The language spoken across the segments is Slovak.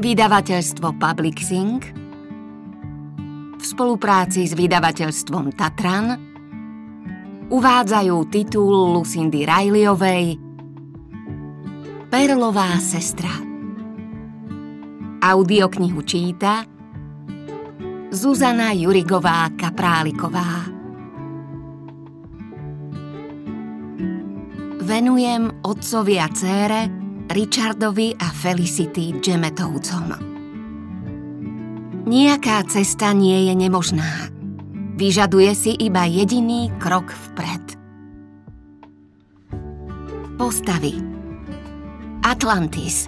Vydavateľstvo Publixing v spolupráci s vydavateľstvom Tatran uvádzajú titul Lucindy Rileyovej Perlová sestra. Audioknihu číta Zuzana Jurigová Kapráliková. Venujem otcovi a cére Richardovi a Felicity Gemetovcom. Nijaká cesta nie je nemožná. Vyžaduje si iba jediný krok vpred. Postavy Atlantis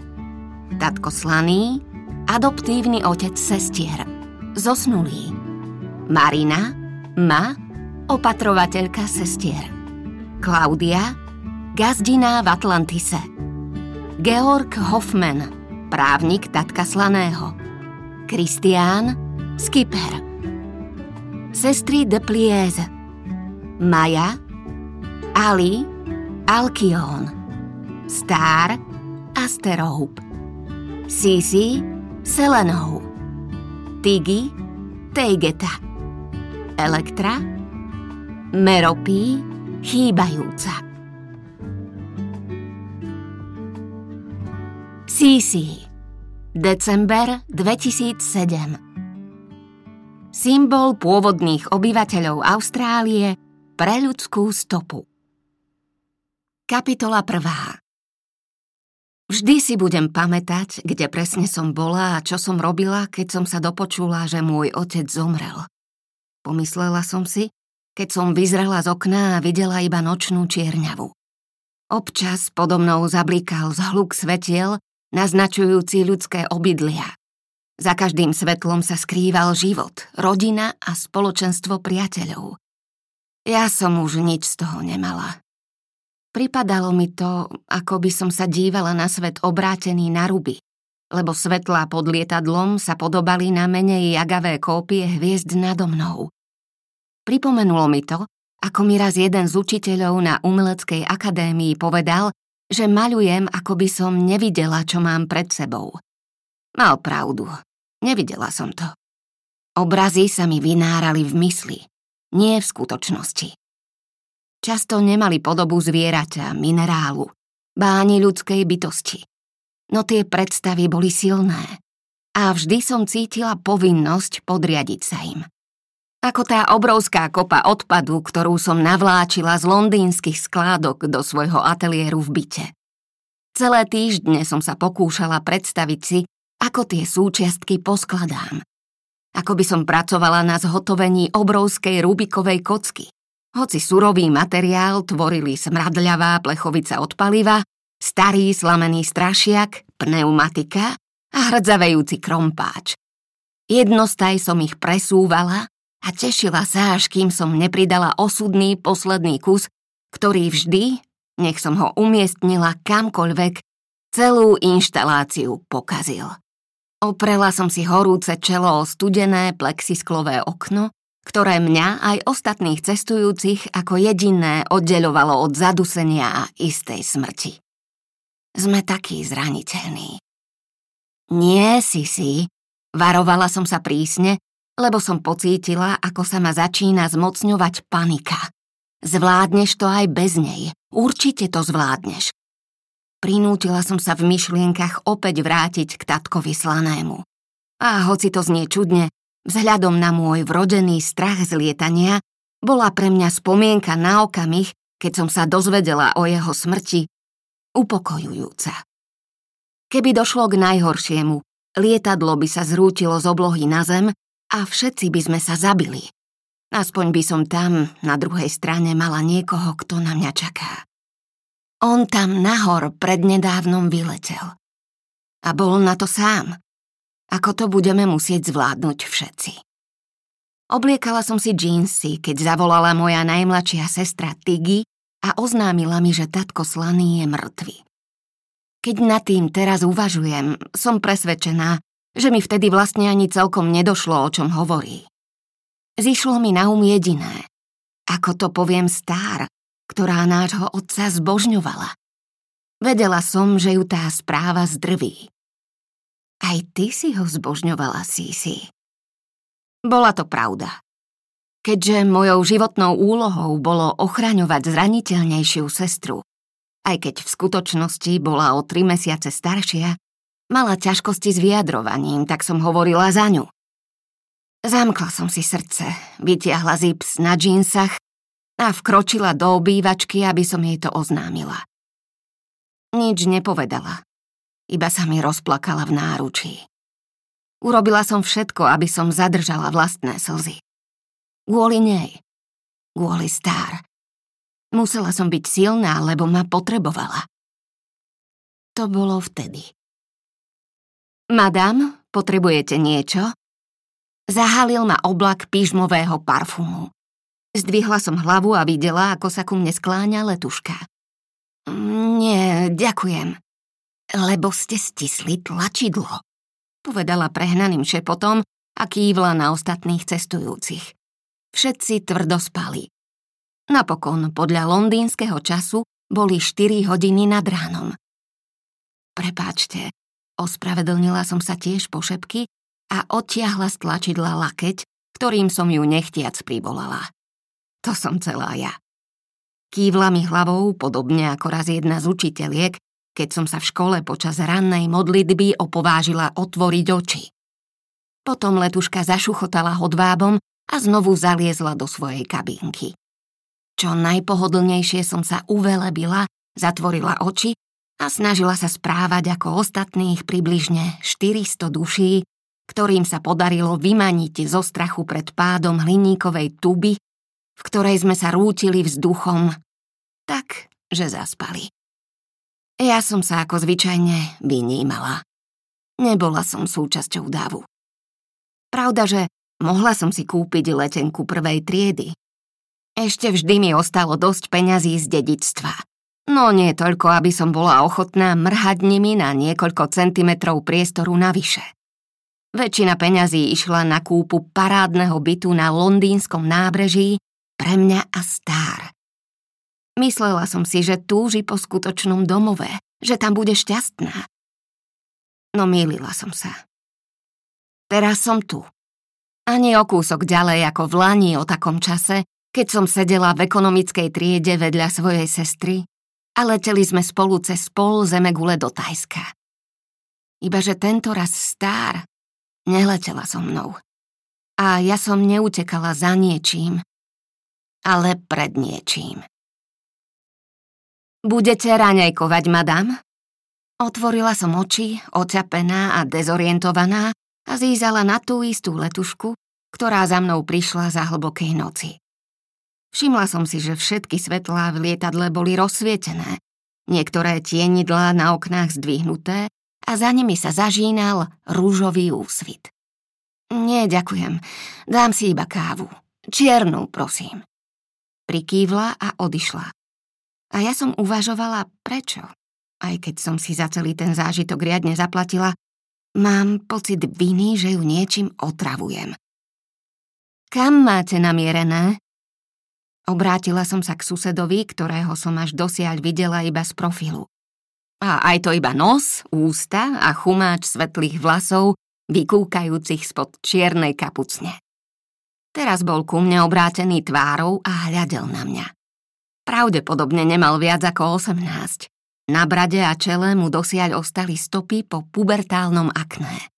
Tatko Slaný Adoptívny otec sestier Zosnulý Marina Ma Opatrovateľka sestier Klaudia Gazdina v Atlantise Georg Hoffman, právnik tatka Slaného. Kristián, skipper. Sestry de Plieze. Maja, Ali, Alkion. Star, Asterope. Sisi, Selenou. Tigi, Teigeta. Elektra, Meropí, chýbajúca. CC December 2007 Symbol pôvodných obyvateľov Austrálie pre ľudskú stopu Kapitola 1 Vždy si budem pamätať, kde presne som bola a čo som robila, keď som sa dopočula, že môj otec zomrel. Pomyslela som si, keď som vyzrela z okna a videla iba nočnú čierňavu. Občas podo mnou zablíkal zhluk svetiel naznačujúci ľudské obydlia. Za každým svetlom sa skrýval život, rodina a spoločenstvo priateľov. Ja som už nič z toho nemala. Pripadalo mi to, ako by som sa dívala na svet obrátený na ruby, lebo svetlá pod lietadlom sa podobali na menej jagavé kópie hviezd nado mnou. Pripomenulo mi to, ako mi raz jeden z učiteľov na Umeleckej akadémii povedal, že maľujem, ako by som nevidela, čo mám pred sebou. Mal pravdu. Nevidela som to. Obrazy sa mi vynárali v mysli, nie v skutočnosti. Často nemali podobu zvieraťa, minerálu, báni ľudskej bytosti. No tie predstavy boli silné a vždy som cítila povinnosť podriadiť sa im. Ako tá obrovská kopa odpadu, ktorú som navláčila z londýnskych skládok do svojho ateliéru v byte. Celé týždne som sa pokúšala predstaviť si, ako tie súčiastky poskladám. Ako by som pracovala na zhotovení obrovskej Rubikovej kocky. Hoci surový materiál tvorili smradľavá plechovica od paliva, starý slamený strašiak, pneumatika a hrdzavejúci krompáč. Jednostaj som ich presúvala a tešila sa, až kým som nepridala osudný posledný kus, ktorý vždy, nech som ho umiestnila kamkoľvek, celú inštaláciu pokazil. Oprela som si horúce čelo o studené plexisklové okno, ktoré mňa aj ostatných cestujúcich ako jediné oddeľovalo od zadusenia a istej smrti. Sme takí zraniteľní. Nie, si si, varovala som sa prísne, lebo som pocítila, ako sa ma začína zmocňovať panika. Zvládneš to aj bez nej. Určite to zvládneš. Prinútila som sa v myšlienkach opäť vrátiť k tatkovi slanému. A hoci to znie čudne, vzhľadom na môj vrodený strach z lietania, bola pre mňa spomienka na okamih, keď som sa dozvedela o jeho smrti, upokojujúca. Keby došlo k najhoršiemu, lietadlo by sa zrútilo z oblohy na zem a všetci by sme sa zabili. Aspoň by som tam, na druhej strane, mala niekoho, kto na mňa čaká. On tam nahor prednedávnom vyletel. A bol na to sám. Ako to budeme musieť zvládnuť všetci. Obliekala som si džínsy, keď zavolala moja najmladšia sestra Tiggy a oznámila mi, že tatko Slaný je mŕtvy. Keď nad tým teraz uvažujem, som presvedčená, že mi vtedy vlastne ani celkom nedošlo, o čom hovorí. Zišlo mi na um jediné. Ako to poviem stár, ktorá nášho otca zbožňovala. Vedela som, že ju tá správa zdrví. Aj ty si ho zbožňovala, Sisi. Bola to pravda. Keďže mojou životnou úlohou bolo ochraňovať zraniteľnejšiu sestru, aj keď v skutočnosti bola o tri mesiace staršia, mala ťažkosti s vyjadrovaním, tak som hovorila za ňu. Zamkla som si srdce, vytiahla zips na džínsach a vkročila do obývačky, aby som jej to oznámila. Nič nepovedala, iba sa mi rozplakala v náručí. Urobila som všetko, aby som zadržala vlastné slzy. Kvôli nej. Kvôli star. Musela som byť silná, lebo ma potrebovala. To bolo vtedy. Madam, potrebujete niečo? Zahalil ma oblak pížmového parfumu. Zdvihla som hlavu a videla, ako sa ku mne skláňa letuška. Nie, ďakujem. Lebo ste stisli tlačidlo, povedala prehnaným šepotom a kývla na ostatných cestujúcich. Všetci tvrdo spali. Napokon, podľa londýnskeho času, boli 4 hodiny nad ránom. Prepáčte, ospravedlnila som sa tiež po šepky a odtiahla z tlačidla lakeť, ktorým som ju nechtiac privolala. To som celá ja. Kývla mi hlavou, podobne ako raz jedna z učiteľiek, keď som sa v škole počas rannej modlitby opovážila otvoriť oči. Potom letuška zašuchotala hodvábom a znovu zaliezla do svojej kabínky. Čo najpohodlnejšie som sa uvelebila, zatvorila oči a snažila sa správať ako ostatných približne 400 duší, ktorým sa podarilo vymaniť zo strachu pred pádom hliníkovej tuby, v ktorej sme sa rútili vzduchom, tak, že zaspali. Ja som sa ako zvyčajne vynímala. Nebola som súčasťou davu. Pravda, že mohla som si kúpiť letenku prvej triedy, ešte vždy mi ostalo dosť peňazí z dedictva. No nie toľko, aby som bola ochotná mrhať nimi na niekoľko centimetrov priestoru navyše. Väčšina peňazí išla na kúpu parádneho bytu na londýnskom nábreží pre mňa a stár. Myslela som si, že túži po skutočnom domove, že tam bude šťastná. No mýlila som sa. Teraz som tu. Ani o kúsok ďalej ako v Lani o takom čase, keď som sedela v ekonomickej triede vedľa svojej sestry a leteli sme spolu cez pol zemegule do Tajska. Ibaže tento raz stár neletela so mnou. A ja som neutekala za niečím, ale pred niečím. Budete raňajkovať, madam? Otvorila som oči, oťapená a dezorientovaná a zízala na tú istú letušku, ktorá za mnou prišla za hlbokej noci. Všimla som si, že všetky svetlá v lietadle boli rozsvietené, niektoré tienidlá na oknách zdvihnuté a za nimi sa zažínal rúžový úsvit. Nie, ďakujem. Dám si iba kávu. Čiernu, prosím. Prikývla a odišla. A ja som uvažovala, prečo. Aj keď som si za celý ten zážitok riadne zaplatila, mám pocit viny, že ju niečím otravujem. Kam máte namierené? Obrátila som sa k susedovi, ktorého som až dosiaľ videla iba z profilu. A aj to iba nos, ústa a chumáč svetlých vlasov, vykúkajúcich spod čiernej kapucne. Teraz bol ku mne obrátený tvárou a hľadel na mňa. Pravdepodobne nemal viac ako 18. Na brade a čele mu dosiaľ ostali stopy po pubertálnom akné.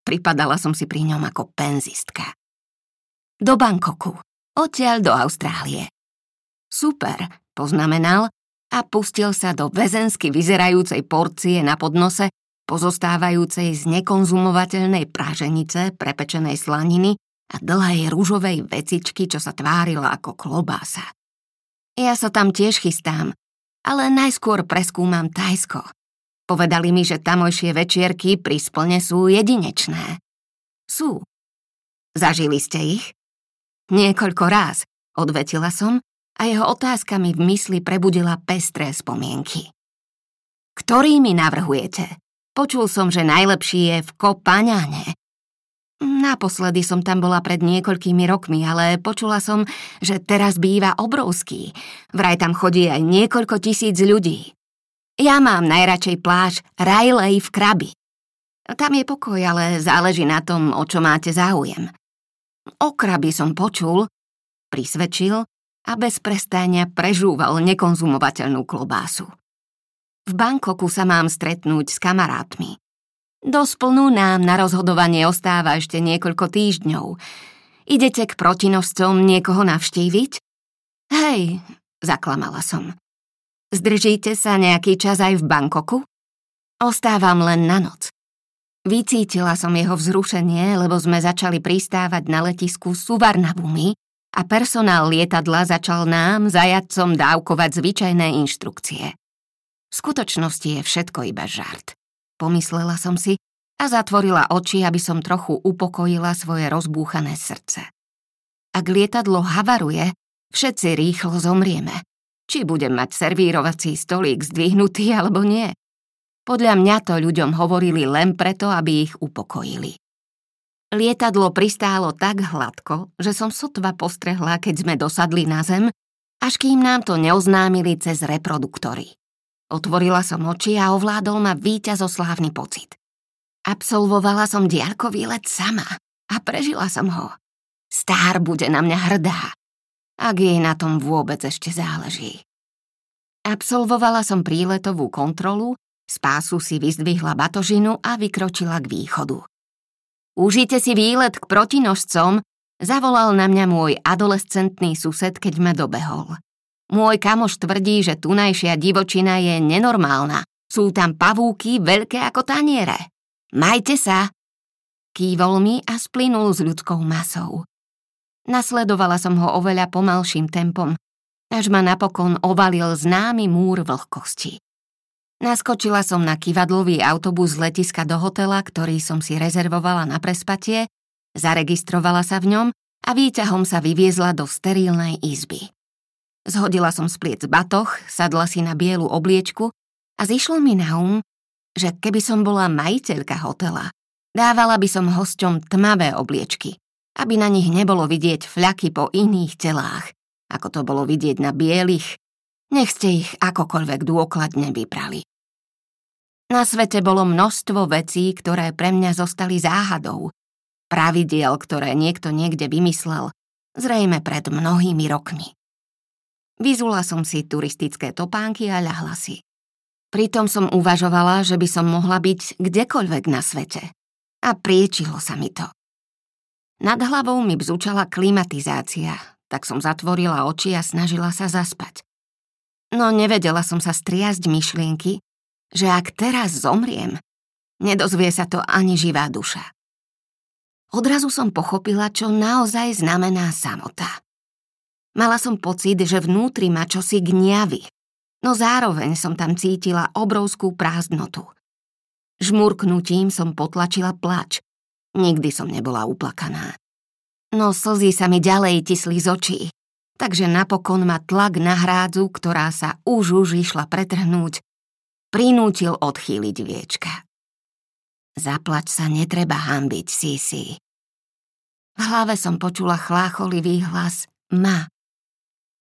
Pripadala som si pri ňom ako penzistka. Do Bankoku, odtiaľ do Austrálie. Super, poznamenal a pustil sa do väzensky vyzerajúcej porcie na podnose, pozostávajúcej z nekonzumovateľnej práženice, prepečenej slaniny a dlhej rúžovej vecičky, čo sa tvárila ako klobása. Ja sa tam tiež chystám, ale najskôr preskúmam Tajsko. Povedali mi, že tamojšie večierky pri splne sú jedinečné. Sú. Zažili ste ich? Niekoľko ráz, odvetila som a jeho otázka mi v mysli prebudila pestré spomienky. Ktorý mi navrhujete? Počul som, že najlepší je v Kopaňane. Naposledy som tam bola pred niekoľkými rokmi, ale počula som, že teraz býva obrovský. Vraj tam chodí aj niekoľko tisíc ľudí. Ja mám najradšej pláž Rajlej v Krabi. Tam je pokoj, ale záleží na tom, o čo máte záujem. Okraby som počul, prisvedčil a bez prestáňa prežúval nekonzumovateľnú klobásu. V Bankoku sa mám stretnúť s kamarátmi. Do splnú nám na rozhodovanie ostáva ešte niekoľko týždňov. Idete k protinožcom niekoho navštíviť? Hej, zaklamala som. Zdržíte sa nejaký čas aj v Bankoku? Ostávam len na noc. Vycítila som jeho vzrušenie, lebo sme začali pristávať na letisku Suvarnabumi a personál lietadla začal nám, zajadcom, dávkovať zvyčajné inštrukcie. V skutočnosti je všetko iba žart. Pomyslela som si a zatvorila oči, aby som trochu upokojila svoje rozbúchané srdce. Ak lietadlo havaruje, všetci rýchlo zomrieme či budem mať servírovací stolík zdvihnutý alebo nie. Podľa mňa to ľuďom hovorili len preto, aby ich upokojili. Lietadlo pristálo tak hladko, že som sotva postrehla, keď sme dosadli na zem, až kým nám to neoznámili cez reproduktory. Otvorila som oči a ovládol ma víťazoslávny pocit. Absolvovala som diaľkový let sama a prežila som ho. Stár bude na mňa hrdá ak jej na tom vôbec ešte záleží. Absolvovala som príletovú kontrolu, z pásu si vyzdvihla batožinu a vykročila k východu. Užite si výlet k protinožcom, zavolal na mňa môj adolescentný sused, keď ma dobehol. Môj kamoš tvrdí, že tunajšia divočina je nenormálna. Sú tam pavúky veľké ako taniere. Majte sa! Kývol mi a splynul s ľudskou masou. Nasledovala som ho oveľa pomalším tempom, až ma napokon ovalil známy múr vlhkosti. Naskočila som na kivadlový autobus z letiska do hotela, ktorý som si rezervovala na prespatie, zaregistrovala sa v ňom a výťahom sa vyviezla do sterilnej izby. Zhodila som spliec batoh, sadla si na bielu obliečku a zišlo mi na um, že keby som bola majiteľka hotela, dávala by som hosťom tmavé obliečky, aby na nich nebolo vidieť fľaky po iných telách, ako to bolo vidieť na bielých, nech ste ich akokoľvek dôkladne vyprali. Na svete bolo množstvo vecí, ktoré pre mňa zostali záhadou, pravidiel, ktoré niekto niekde vymyslel, zrejme pred mnohými rokmi. Vyzula som si turistické topánky a ľahla si. Pritom som uvažovala, že by som mohla byť kdekoľvek na svete. A priečilo sa mi to. Nad hlavou mi bzúčala klimatizácia, tak som zatvorila oči a snažila sa zaspať. No nevedela som sa striasť myšlienky, že ak teraz zomriem, nedozvie sa to ani živá duša. Odrazu som pochopila, čo naozaj znamená samota. Mala som pocit, že vnútri ma čosi gňavy, no zároveň som tam cítila obrovskú prázdnotu. Žmurknutím som potlačila plač, Nikdy som nebola uplakaná. No slzy sa mi ďalej tisli z očí, takže napokon ma tlak na hrádzu, ktorá sa už už išla pretrhnúť, prinútil odchýliť viečka. Zaplač sa netreba hambiť, Sisi. V hlave som počula chlácholivý hlas ma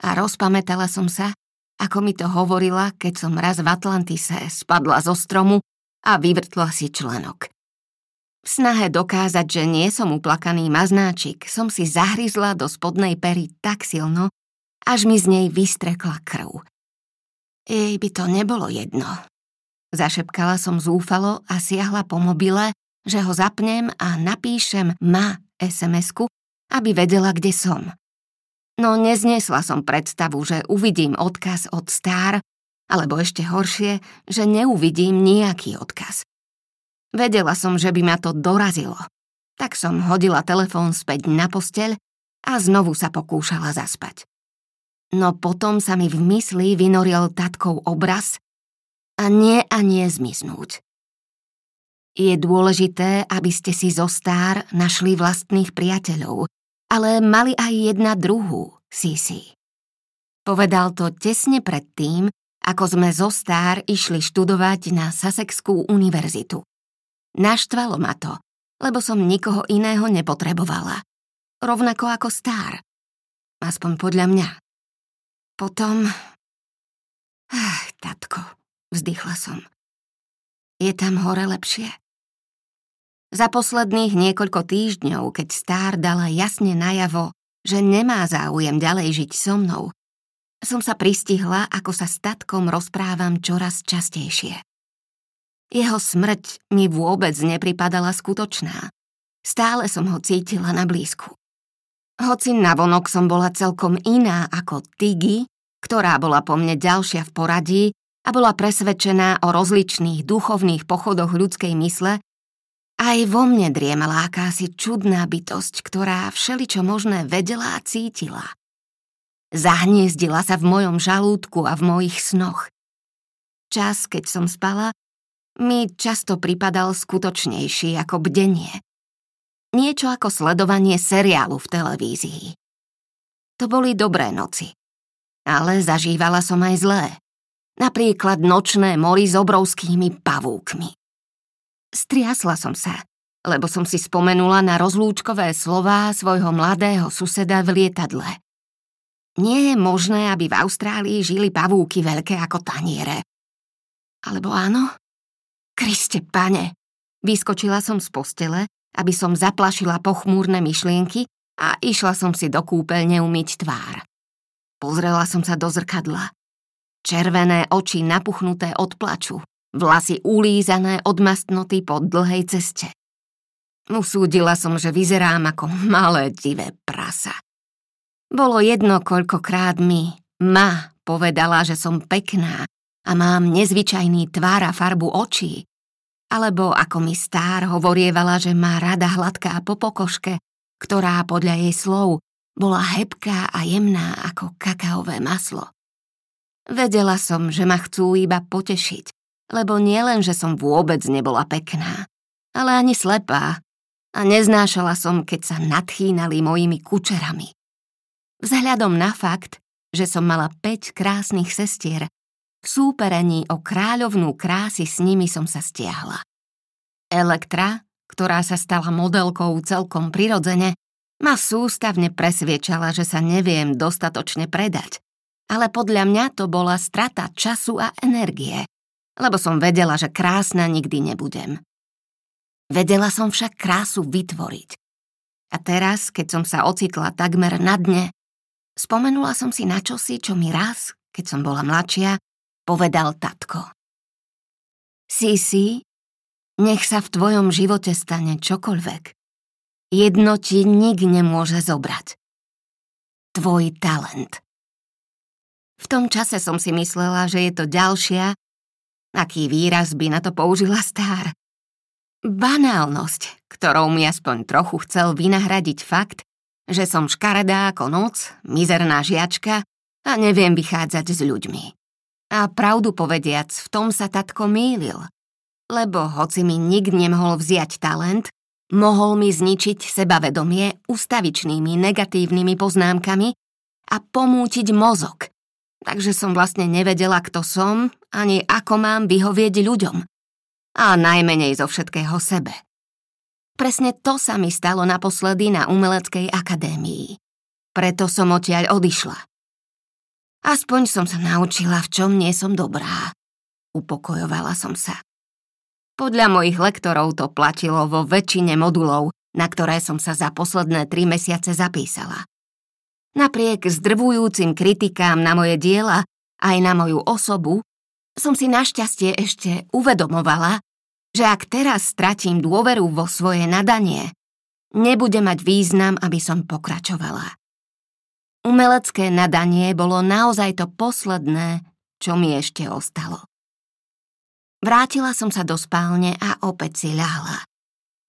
a rozpamätala som sa, ako mi to hovorila, keď som raz v Atlantise spadla zo stromu a vyvrtla si členok. V snahe dokázať, že nie som uplakaný maznáčik, som si zahryzla do spodnej pery tak silno, až mi z nej vystrekla krv. Jej by to nebolo jedno. Zašepkala som zúfalo a siahla po mobile, že ho zapnem a napíšem ma SMS-ku, aby vedela, kde som. No nezniesla som predstavu, že uvidím odkaz od Star, alebo ešte horšie, že neuvidím nejaký odkaz. Vedela som, že by ma to dorazilo. Tak som hodila telefón späť na posteľ a znovu sa pokúšala zaspať. No potom sa mi v mysli vynoril tatkov obraz a nie a nie zmiznúť. Je dôležité, aby ste si zo stár našli vlastných priateľov, ale mali aj jedna druhú, Sisi. Povedal to tesne pred tým, ako sme zo stár išli študovať na Sussexskú univerzitu. Naštvalo ma to, lebo som nikoho iného nepotrebovala. Rovnako ako star. Aspoň podľa mňa. Potom... Ach, tatko, vzdychla som. Je tam hore lepšie? Za posledných niekoľko týždňov, keď Star dala jasne najavo, že nemá záujem ďalej žiť so mnou, som sa pristihla, ako sa statkom rozprávam čoraz častejšie. Jeho smrť mi vôbec nepripadala skutočná. Stále som ho cítila na blízku. Hoci navonok som bola celkom iná ako Tiggy, ktorá bola po mne ďalšia v poradí a bola presvedčená o rozličných duchovných pochodoch ľudskej mysle, aj vo mne driemala akási čudná bytosť, ktorá všeličo možné vedela a cítila. Zahniezdila sa v mojom žalúdku a v mojich snoch. Čas, keď som spala, mi často pripadal skutočnejší ako bdenie. Niečo ako sledovanie seriálu v televízii. To boli dobré noci. Ale zažívala som aj zlé. Napríklad nočné mori s obrovskými pavúkmi. Striasla som sa, lebo som si spomenula na rozlúčkové slová svojho mladého suseda v lietadle. Nie je možné, aby v Austrálii žili pavúky veľké ako taniere. Alebo áno? Kriste, pane! Vyskočila som z postele, aby som zaplašila pochmúrne myšlienky a išla som si do kúpeľne umyť tvár. Pozrela som sa do zrkadla. Červené oči napuchnuté od plaču, vlasy ulízané od mastnoty po dlhej ceste. Usúdila som, že vyzerám ako malé divé prasa. Bolo jedno, koľkokrát mi ma povedala, že som pekná a mám nezvyčajný tvár a farbu očí. Alebo ako mi stár hovorievala, že má rada hladká po pokoške, ktorá podľa jej slov bola hebká a jemná ako kakaové maslo. Vedela som, že ma chcú iba potešiť, lebo nielen, že som vôbec nebola pekná, ale ani slepá a neznášala som, keď sa nadchýnali mojimi kučerami. Vzhľadom na fakt, že som mala 5 krásnych sestier v súperení o kráľovnú krásy s nimi som sa stiahla. Elektra, ktorá sa stala modelkou celkom prirodzene, ma sústavne presviečala, že sa neviem dostatočne predať. Ale podľa mňa to bola strata času a energie, lebo som vedela, že krásna nikdy nebudem. Vedela som však krásu vytvoriť. A teraz, keď som sa ocitla takmer na dne, spomenula som si na čosi, čo mi raz, keď som bola mladšia, povedal tatko. Sisi, nech sa v tvojom živote stane čokoľvek. Jedno ti nik nemôže zobrať. Tvoj talent. V tom čase som si myslela, že je to ďalšia, aký výraz by na to použila stár. Banálnosť, ktorou mi aspoň trochu chcel vynahradiť fakt, že som škaredá ako noc, mizerná žiačka a neviem vychádzať s ľuďmi. A pravdu povediac, v tom sa tatko mýlil. Lebo hoci mi nik nemohol vziať talent, mohol mi zničiť sebavedomie ustavičnými negatívnymi poznámkami a pomútiť mozog. Takže som vlastne nevedela, kto som, ani ako mám vyhovieť ľuďom. A najmenej zo všetkého sebe. Presne to sa mi stalo naposledy na Umeleckej akadémii. Preto som odtiaľ odišla. Aspoň som sa naučila, v čom nie som dobrá. Upokojovala som sa. Podľa mojich lektorov to platilo vo väčšine modulov, na ktoré som sa za posledné tri mesiace zapísala. Napriek zdrvujúcim kritikám na moje diela aj na moju osobu, som si našťastie ešte uvedomovala, že ak teraz stratím dôveru vo svoje nadanie, nebude mať význam, aby som pokračovala. Umelecké nadanie bolo naozaj to posledné, čo mi ešte ostalo. Vrátila som sa do spálne a opäť si ľahla.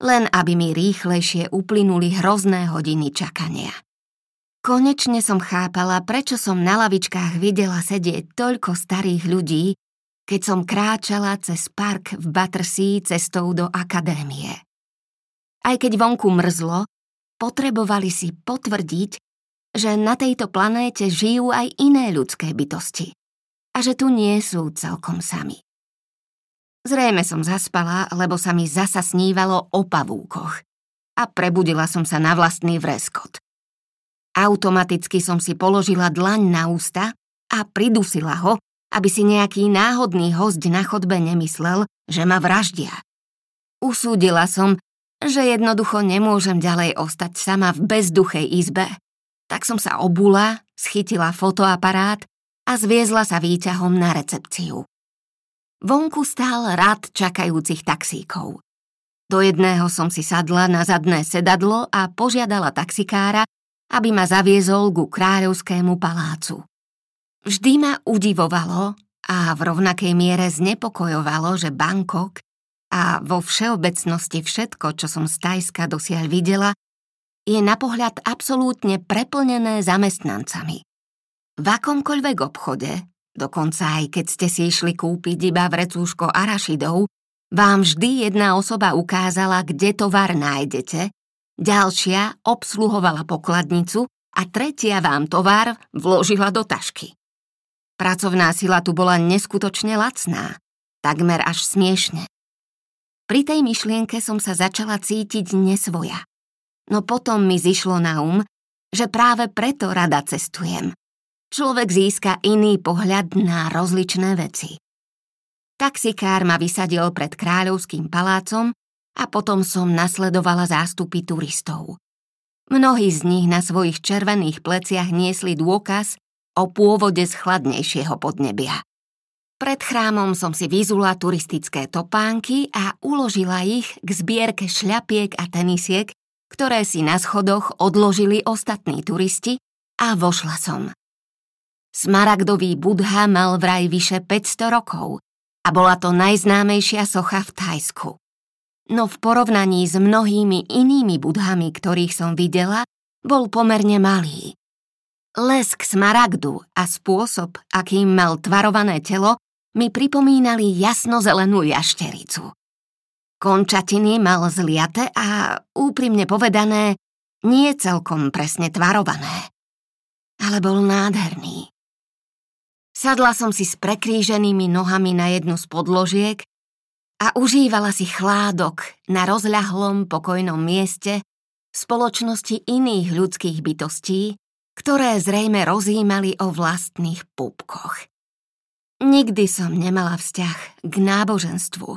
Len aby mi rýchlejšie uplynuli hrozné hodiny čakania. Konečne som chápala, prečo som na lavičkách videla sedieť toľko starých ľudí, keď som kráčala cez park v Battersea cestou do akadémie. Aj keď vonku mrzlo, potrebovali si potvrdiť, že na tejto planéte žijú aj iné ľudské bytosti a že tu nie sú celkom sami. Zrejme som zaspala, lebo sa mi zasa snívalo o pavúkoch a prebudila som sa na vlastný vreskot. Automaticky som si položila dlaň na ústa a pridusila ho, aby si nejaký náhodný host na chodbe nemyslel, že ma vraždia. Usúdila som, že jednoducho nemôžem ďalej ostať sama v bezduchej izbe. Tak som sa obula, schytila fotoaparát a zviezla sa výťahom na recepciu. Vonku stál rad čakajúcich taxíkov. Do jedného som si sadla na zadné sedadlo a požiadala taxikára, aby ma zaviezol ku kráľovskému palácu. Vždy ma udivovalo a v rovnakej miere znepokojovalo, že Bangkok a vo všeobecnosti všetko, čo som z Tajska dosiaľ videla, je na pohľad absolútne preplnené zamestnancami. V akomkoľvek obchode, dokonca aj keď ste si išli kúpiť iba vrecúško arašidov, vám vždy jedna osoba ukázala, kde tovar nájdete, ďalšia obsluhovala pokladnicu a tretia vám tovar vložila do tašky. Pracovná sila tu bola neskutočne lacná, takmer až smiešne. Pri tej myšlienke som sa začala cítiť nesvoja. No potom mi zišlo na um, že práve preto rada cestujem. Človek získa iný pohľad na rozličné veci. Taxikár ma vysadil pred kráľovským palácom a potom som nasledovala zástupy turistov. Mnohí z nich na svojich červených pleciach niesli dôkaz o pôvode z chladnejšieho podnebia. Pred chrámom som si vyzula turistické topánky a uložila ich k zbierke šľapiek a tenisiek, ktoré si na schodoch odložili ostatní turisti a vošla som. Smaragdový budha mal vraj vyše 500 rokov a bola to najznámejšia socha v Thajsku. No v porovnaní s mnohými inými budhami, ktorých som videla, bol pomerne malý. Lesk smaragdu a spôsob, akým mal tvarované telo, mi pripomínali jasnozelenú jaštericu. Končatiny mal zliate a úprimne povedané, nie celkom presne tvarované. Ale bol nádherný. Sadla som si s prekríženými nohami na jednu z podložiek a užívala si chládok na rozľahlom pokojnom mieste v spoločnosti iných ľudských bytostí, ktoré zrejme rozímali o vlastných pupkoch. Nikdy som nemala vzťah k náboženstvu,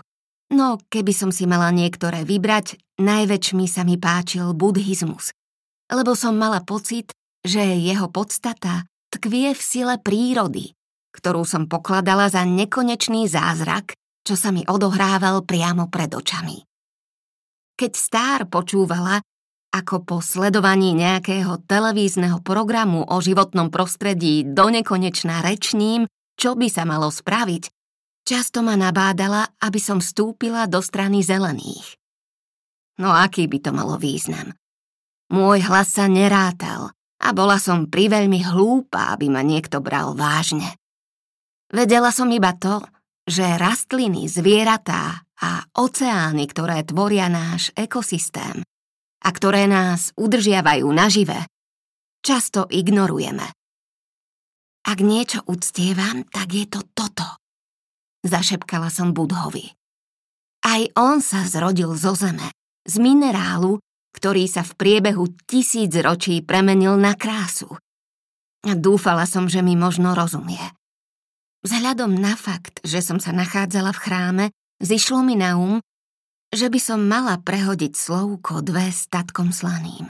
no keby som si mala niektoré vybrať, najväčšmi sa mi páčil buddhizmus, lebo som mala pocit, že jeho podstata tkvie v sile prírody, ktorú som pokladala za nekonečný zázrak, čo sa mi odohrával priamo pred očami. Keď Star počúvala, ako po sledovaní nejakého televízneho programu o životnom prostredí do nekonečná rečním, čo by sa malo spraviť, často ma nabádala, aby som vstúpila do strany zelených. No aký by to malo význam? Môj hlas sa nerátal a bola som priveľmi hlúpa, aby ma niekto bral vážne. Vedela som iba to, že rastliny, zvieratá a oceány, ktoré tvoria náš ekosystém a ktoré nás udržiavajú nažive, často ignorujeme. Ak niečo uctievam, tak je to toto. Zašepkala som Budhovi. Aj on sa zrodil zo zeme, z minerálu, ktorý sa v priebehu tisíc ročí premenil na krásu. Dúfala som, že mi možno rozumie. Vzhľadom na fakt, že som sa nachádzala v chráme, zišlo mi na um, že by som mala prehodiť slovko dve statkom slaným.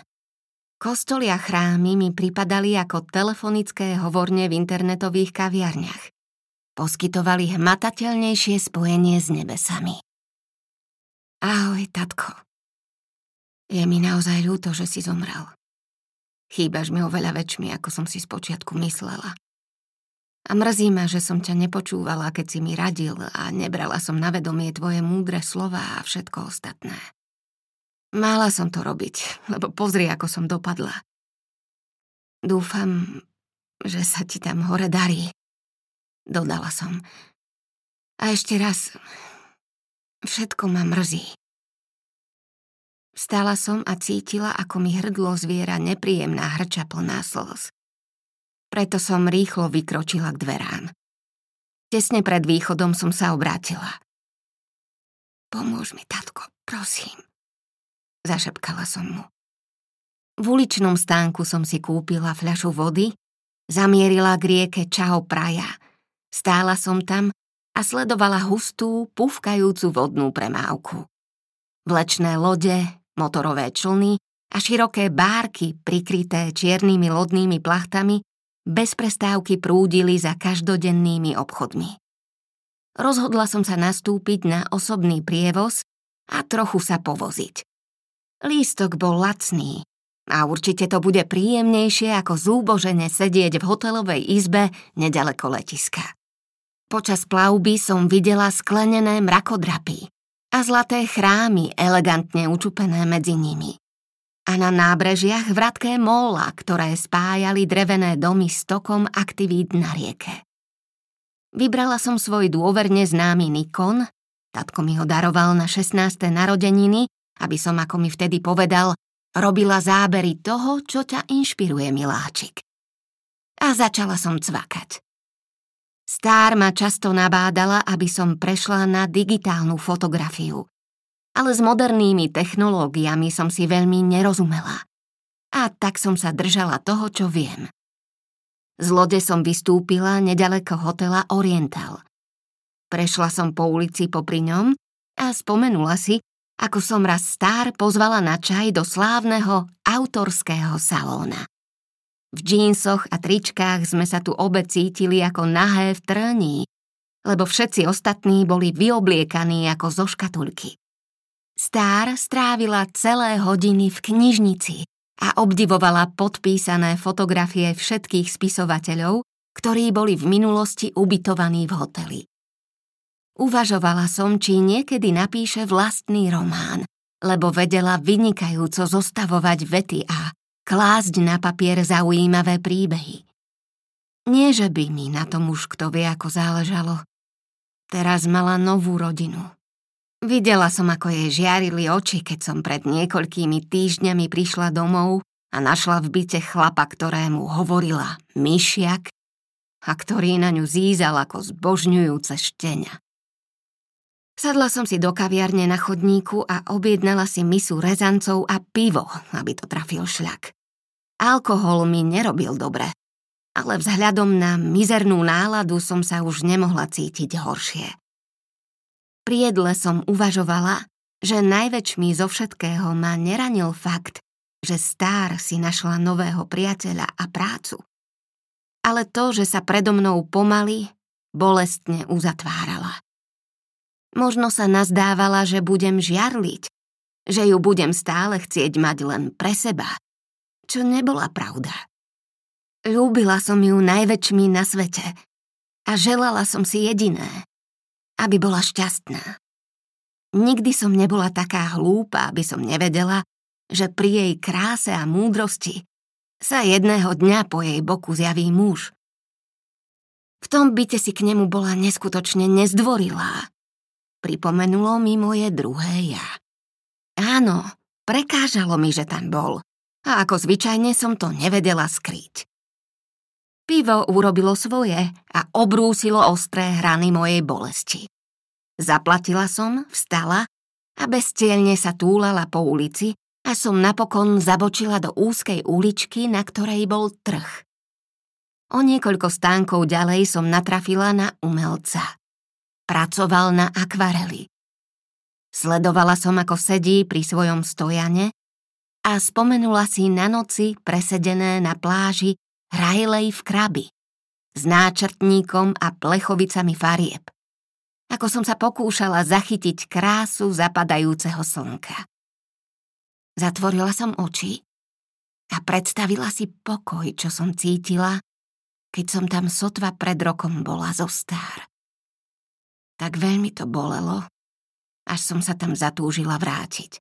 Kostoly a chrámy mi pripadali ako telefonické hovorne v internetových kaviarniach. Poskytovali hmatateľnejšie spojenie s nebesami. Ahoj, tatko. Je mi naozaj ľúto, že si zomrel. Chýbaš mi oveľa väčšmi, ako som si spočiatku myslela. A mrzí ma, že som ťa nepočúvala, keď si mi radil a nebrala som na vedomie tvoje múdre slova a všetko ostatné. Mala som to robiť, lebo pozri, ako som dopadla. Dúfam, že sa ti tam hore darí. Dodala som. A ešte raz, všetko ma mrzí. Vstala som a cítila, ako mi hrdlo zviera nepríjemná hrča plná slz. Preto som rýchlo vykročila k dverám. Tesne pred východom som sa obrátila. Pomôž mi, tatko, prosím. Zašepkala som mu. V uličnom stánku som si kúpila fľašu vody, zamierila k rieke Čao Praja. Stála som tam a sledovala hustú, púvkajúcu vodnú premávku. Vlečné lode, motorové člny a široké bárky prikryté čiernymi lodnými plachtami bez prestávky prúdili za každodennými obchodmi. Rozhodla som sa nastúpiť na osobný prievoz a trochu sa povoziť. Lístok bol lacný a určite to bude príjemnejšie ako zúbožene sedieť v hotelovej izbe nedaleko letiska. Počas plavby som videla sklenené mrakodrapy a zlaté chrámy elegantne učupené medzi nimi. A na nábrežiach vratké móla, ktoré spájali drevené domy s tokom aktivít na rieke. Vybrala som svoj dôverne známy Nikon, tatko mi ho daroval na 16. narodeniny, aby som, ako mi vtedy povedal, robila zábery toho, čo ťa inšpiruje, miláčik. A začala som cvakať. Stár ma často nabádala, aby som prešla na digitálnu fotografiu. Ale s modernými technológiami som si veľmi nerozumela. A tak som sa držala toho, čo viem. Z lode som vystúpila nedaleko hotela Oriental. Prešla som po ulici popri ňom a spomenula si, ako som raz star pozvala na čaj do slávneho autorského salóna. V džínsoch a tričkách sme sa tu obe cítili ako nahé v trní, lebo všetci ostatní boli vyobliekaní ako zo škatulky. Star strávila celé hodiny v knižnici a obdivovala podpísané fotografie všetkých spisovateľov, ktorí boli v minulosti ubytovaní v hoteli. Uvažovala som, či niekedy napíše vlastný román, lebo vedela vynikajúco zostavovať vety a klásť na papier zaujímavé príbehy. Nie, že by mi na tom už kto vie, ako záležalo. Teraz mala novú rodinu. Videla som, ako jej žiarili oči, keď som pred niekoľkými týždňami prišla domov a našla v byte chlapa, ktorému hovorila myšiak a ktorý na ňu zízal ako zbožňujúce štenia. Sadla som si do kaviarne na chodníku a objednala si misu rezancov a pivo, aby to trafil šľak. Alkohol mi nerobil dobre, ale vzhľadom na mizernú náladu som sa už nemohla cítiť horšie. Pri jedle som uvažovala, že najväčšmi zo všetkého ma neranil fakt, že Star si našla nového priateľa a prácu. Ale to, že sa predo mnou pomaly, bolestne uzatvárala. Možno sa nazdávala, že budem žiarliť, že ju budem stále chcieť mať len pre seba čo nebola pravda. Ľúbila som ju najväčšmi na svete a želala som si jediné, aby bola šťastná. Nikdy som nebola taká hlúpa, aby som nevedela, že pri jej kráse a múdrosti sa jedného dňa po jej boku zjaví muž. V tom byte si k nemu bola neskutočne nezdvorilá. Pripomenulo mi moje druhé ja. Áno, prekážalo mi, že tam bol a ako zvyčajne som to nevedela skryť. Pivo urobilo svoje a obrúsilo ostré hrany mojej bolesti. Zaplatila som, vstala a bezcielne sa túlala po ulici a som napokon zabočila do úzkej uličky, na ktorej bol trh. O niekoľko stánkov ďalej som natrafila na umelca. Pracoval na akvareli. Sledovala som, ako sedí pri svojom stojane a spomenula si na noci presedené na pláži Rajlej v krabi s náčrtníkom a plechovicami farieb. Ako som sa pokúšala zachytiť krásu zapadajúceho slnka. Zatvorila som oči a predstavila si pokoj, čo som cítila, keď som tam sotva pred rokom bola zo stár. Tak veľmi to bolelo, až som sa tam zatúžila vrátiť.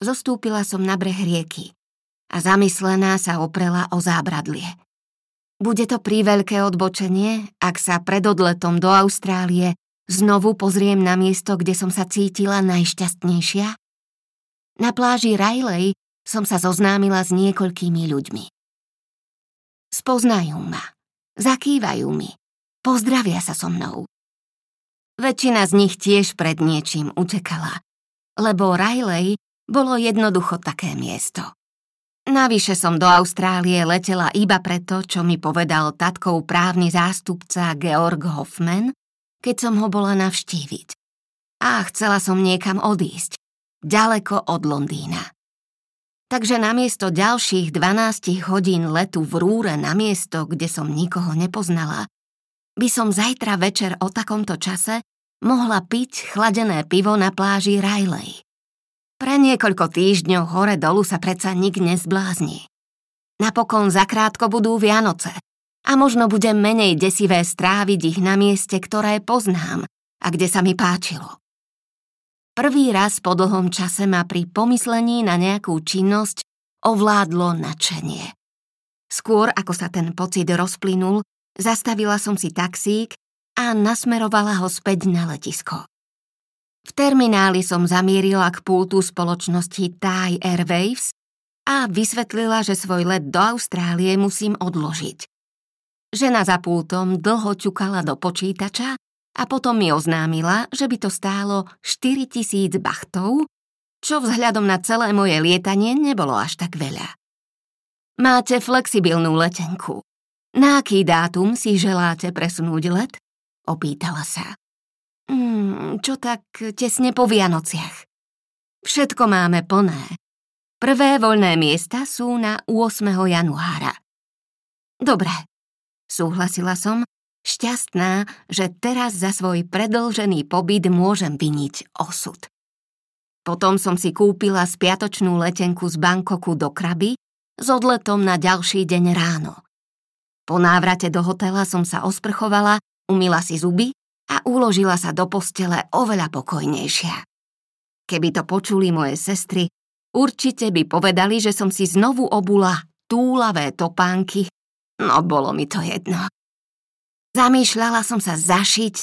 Zostúpila som na breh rieky a zamyslená sa oprela o zábradlie. Bude to príveľké odbočenie, ak sa pred odletom do Austrálie znovu pozriem na miesto, kde som sa cítila najšťastnejšia? Na pláži Riley som sa zoznámila s niekoľkými ľuďmi. Spoznajú ma, zakývajú mi, pozdravia sa so mnou. Väčšina z nich tiež pred niečím utekala, lebo Riley bolo jednoducho také miesto. Navyše som do Austrálie letela iba preto, čo mi povedal tatkov právny zástupca Georg Hoffman, keď som ho bola navštíviť. A chcela som niekam odísť. ďaleko od Londýna. Takže namiesto ďalších 12 hodín letu v rúre na miesto, kde som nikoho nepoznala, by som zajtra večer o takomto čase mohla piť chladené pivo na pláži Riley. Pre niekoľko týždňov hore dolu sa predsa nik nezblázni. Napokon zakrátko budú Vianoce a možno bude menej desivé stráviť ich na mieste, ktoré poznám a kde sa mi páčilo. Prvý raz po dlhom čase ma pri pomyslení na nejakú činnosť ovládlo nadšenie. Skôr ako sa ten pocit rozplynul, zastavila som si taxík a nasmerovala ho späť na letisko. V termináli som zamierila k pultu spoločnosti Thai Airwaves a vysvetlila, že svoj let do Austrálie musím odložiť. Žena za pultom dlho ťukala do počítača a potom mi oznámila, že by to stálo 4000 bachtov, čo vzhľadom na celé moje lietanie nebolo až tak veľa. Máte flexibilnú letenku. Na aký dátum si želáte presunúť let? Opýtala sa. Mm, čo tak tesne po Vianociach. Všetko máme plné. Prvé voľné miesta sú na 8. januára. Dobre, súhlasila som Šťastná, že teraz za svoj predlžený pobyt môžem viniť osud. Potom som si kúpila spiatočnú letenku z Bankoku do Kraby s odletom na ďalší deň ráno. Po návrate do hotela som sa osprchovala, umila si zuby a uložila sa do postele oveľa pokojnejšia. Keby to počuli moje sestry, určite by povedali, že som si znovu obula túlavé topánky, no bolo mi to jedno. Zamýšľala som sa zašiť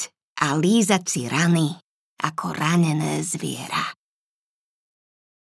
a lízať si rany ako ranené zviera.